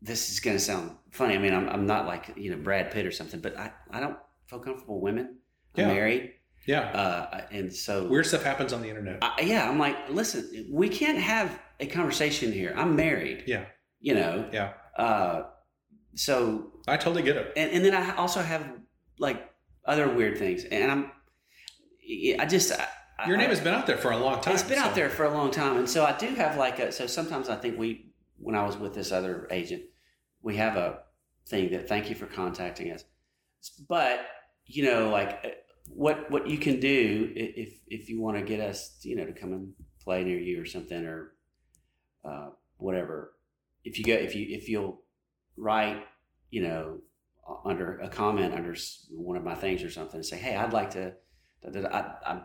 this is going to sound funny. I mean, I'm I'm not like you know Brad Pitt or something, but I I don't feel comfortable with women. I'm Yeah. married, yeah. uh, and so Weird stuff happens on the internet. I, yeah, I'm like, listen, we can't have a conversation here. I'm married. Yeah. You know. Yeah. Uh, so I totally get it. and and then I also have like other weird things, and I'm, I just I, Your name I, has been out there for a long time. it's been so- out there for a long time, and so I do have like a. So sometimes I think we, when I was with this other agent, we have a thing that thank you for contacting us, but you know, like uh, what what you can do if if you want to get us, you know, to come and play near you or something or uh, whatever. If you go, if you if you'll write, you know, under a comment under one of my things or something, and say, hey, I'd like to. I, I'm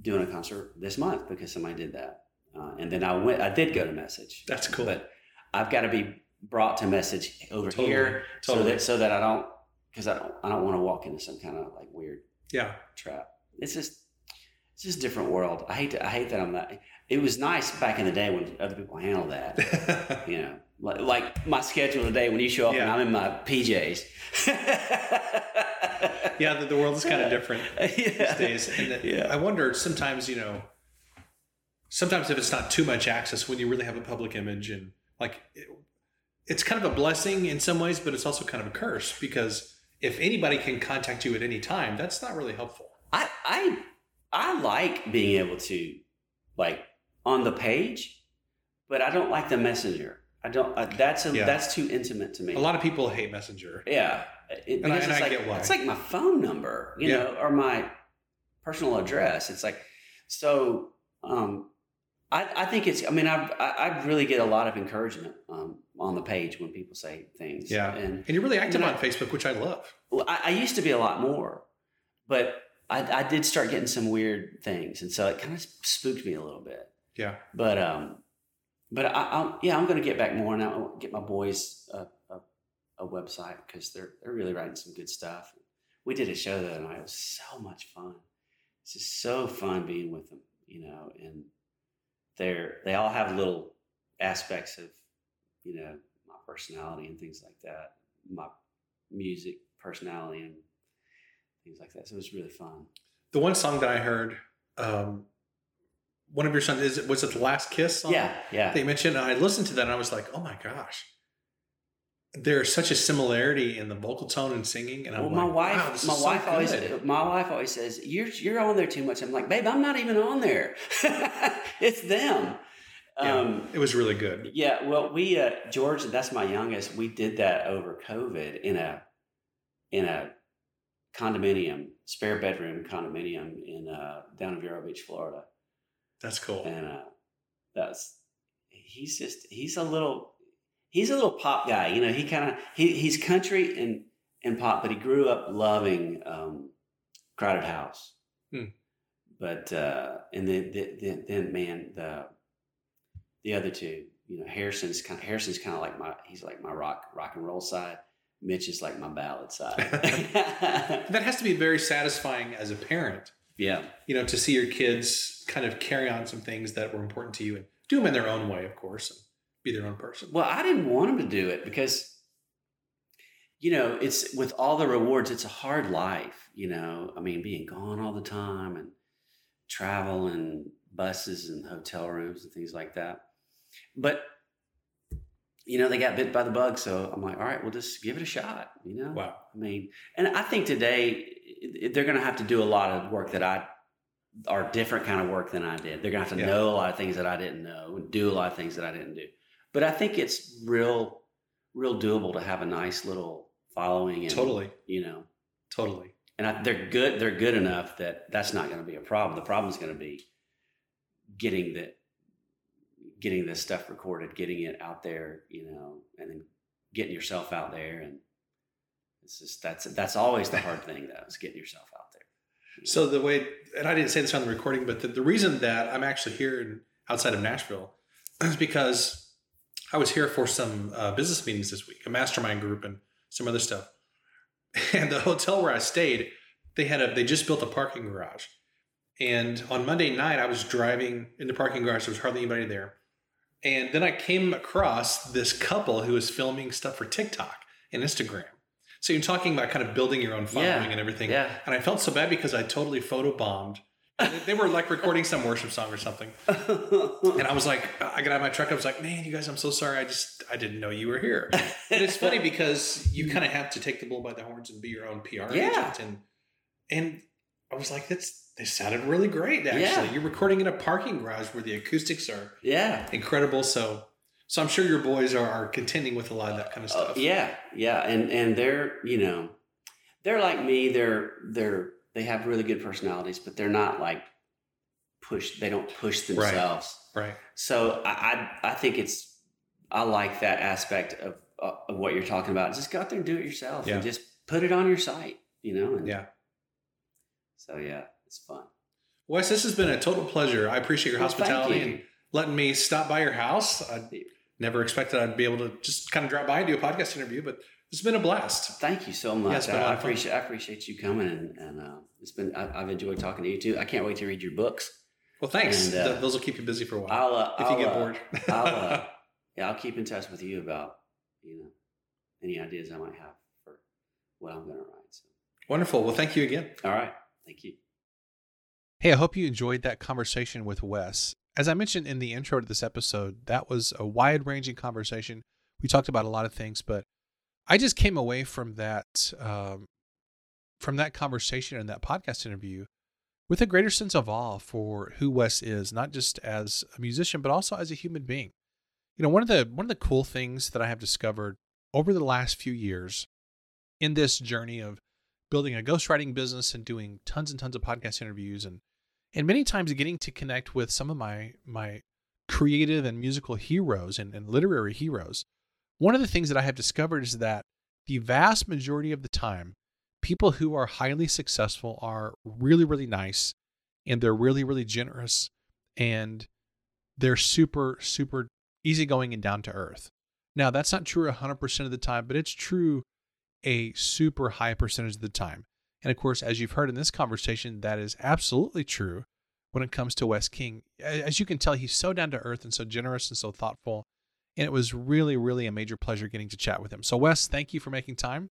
doing a concert this month because somebody did that, uh, and then I went. I did go to message. That's cool. But I've got to be brought to message over Totally, here so that so that I don't because I don't I don't want to walk into some kind of like weird Yeah. trap. It's just it's just a different world. I hate to, I hate that I'm not. It was nice back in the day when other people handled that. You know, like, like my schedule today when you show up and I'm in my PJs. yeah, the, the world is kind of different yeah. these days. And Yeah. I wonder sometimes, you know, sometimes if it's not too much access when you really have a public image and like it, it's kind of a blessing in some ways, but it's also kind of a curse because if anybody can contact you at any time, that's not really helpful. I I I like being able to like on the page, but I don't like the messenger. I don't. Uh, that's a Yeah. that's too intimate to me. A lot of people hate Messenger. Yeah, It, And I- and it's I like, get why. It's like my phone number, you Yeah. know, or my personal address. It's like so. Um, I, I think it's. I mean, I, I I really get a lot of encouragement um, on the page when people say things. Yeah. and And you're really active on I- Facebook, which I love. well, I, I used to be a lot more, but I, I did start getting some weird things, and so it kind of spooked me a little bit. Yeah. But um, but I, I'll, yeah, I'm going to get back more and I'll get my boys a, a, a website because they're they're really writing some good stuff. We did a show the other night. It was so much fun. It's just so fun being with them, you know, and they're they all have little aspects of you know my personality and things like that, my music personality and things like that. So it was really fun. The one song that I heard, um, one of your sons is was it the Last Kiss? Song Yeah, yeah. They mentioned. And I listened to that and I was like, oh my gosh, there's such a similarity in the vocal tone and singing. And I'm well, my like, wife, wow, my is so wife always, my wife always says, "You're you're on there too much." I'm like, "Babe, I'm not even on there. it's them." Yeah. Um, It was really good. yeah. Well, we uh, George, that's my youngest. We did that over COVID in a in a condominium, spare bedroom condominium in uh, down in Vero Beach, Florida, That's cool. and uh, that's he's just he's a little he's a little pop guy. You know, he kind of he he's country and and pop, but he grew up loving um, Crowded House. Hmm. But uh, and then, then then man the the other two, you know, Harrison's kind Harrison's kind of like my he's like my rock rock and roll side. Mitch is like my ballad side. That has to be very satisfying as a parent, yeah, you know, to see your kids kind of carry on some things that were important to you and do them in their own way, of course, and be their own person. Well, I didn't want him to do it because, you know, it's with all the rewards, it's a hard life, you know. I mean, being gone all the time and travel and buses and hotel rooms and things like that. But, you know, they got bit by the bug. So I'm like, all right, we'll just give it a shot, you know? Wow. I mean, and I think today eh, they're going to have to do a lot of work that I are different kind of work than I did. They're going to have to Yeah. know a lot of things that I didn't know and do a lot of things that I didn't do. But I think it's real, real doable to have a nice little following and Totally. you know, Totally. and I, they're good. They're good enough that that's not going to be a problem. The problem is going to be getting the getting this stuff recorded, getting it out there, you know, and then getting yourself out there. And it's just that's that's always the hard thing, though, is getting yourself out there. So the way, and I didn't say this on the recording, but the, the reason that I'm actually here in, outside of Nashville is because I was here for some uh, business meetings this week, a mastermind group, and some other stuff. And the hotel where I stayed, they had a they just built a parking garage. And on Monday night, I was driving in the parking garage. There was hardly anybody there. And then I came across this couple who was filming stuff for TikTok and Instagram. So you're talking about kind of building your own following Yeah. and everything. Yeah. And I felt so bad because I totally photobombed. They- They were like recording some worship song or something. And I was like, I got out of my truck. I was like, man, you guys, I'm so sorry. I just, I didn't know you were here. And it's funny because you kind of have to take the bull by the horns and be your own PR Yeah. agent. And, and I was like, that's, they sounded really great. Actually, Yeah. you're recording in a parking garage where the acoustics are yeah. incredible. So, so I'm sure your boys are, are contending with a lot of that kind of Oh, stuff. yeah, yeah, and and they're you know, they're like me. They're they're they have really good personalities, but they're not like push. They don't push Right. themselves. Right. So I, I I think it's I like that aspect of uh, of what you're talking about. Just go out there and do it yourself, Yeah. and just put it on your site. You know. And Yeah. So yeah, it's fun. Wes, this has been a total pleasure. I appreciate your Well, hospitality you. and letting me stop by your house. I never expected I'd be able to just kind of drop by and do a podcast interview, but it's been a blast. Thank you so much. a I, I appreciate I appreciate you coming, and, and uh, it's been I, I've enjoyed talking to you too. I can't wait to read your books. Well, thanks. And, uh, Th- Those will keep you busy for a while. I'll uh, if I'll, you get uh, bored. I'll uh, yeah, I'll keep in touch with you about you know any ideas I might have for what I'm going to write. So, Wonderful. Well, thank you again. all right, thank you. Hey, I hope you enjoyed that conversation with Wes. As I mentioned in the intro to this episode, that was a wide ranging conversation. We talked about a lot of things, but I just came away from that um, from that conversation and that podcast interview with a greater sense of awe for who Wes is, not just as a musician, but also as a human being. You know, one of the one of the cool things that I have discovered over the last few years in this journey of building a ghostwriting business and doing tons and tons of podcast interviews and and many times getting to connect with some of my my creative and musical heroes and, and literary heroes one of the things that i have discovered is that the vast majority of the time people who are highly successful are really really nice and they're really really generous and they're super super easygoing and down to earth. Now that's not true 100% of the time but it's true a super high percentage of the time and of course as you've heard in this conversation that is absolutely true when it comes to Wes King. As you can tell, he's so down to earth and so generous and so thoughtful. And it was really, really a major pleasure getting to chat with him. So, Wes, thank you for making time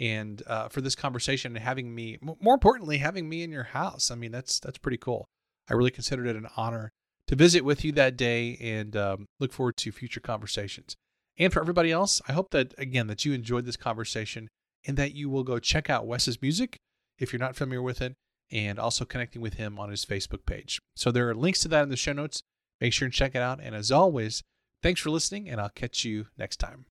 and uh, for this conversation and having me, more importantly, having me in your house. I mean, that's that's pretty cool. I really considered it an honor to visit with you that day and um, look forward to future conversations. And for everybody else, I hope that, again, that you enjoyed this conversation and that you will go check out Wes's music if you're not familiar with it and also connecting with him on his Facebook page. So there are links to that in the show notes. Make sure and check it out. And as always, thanks for listening, and I'll catch you next time.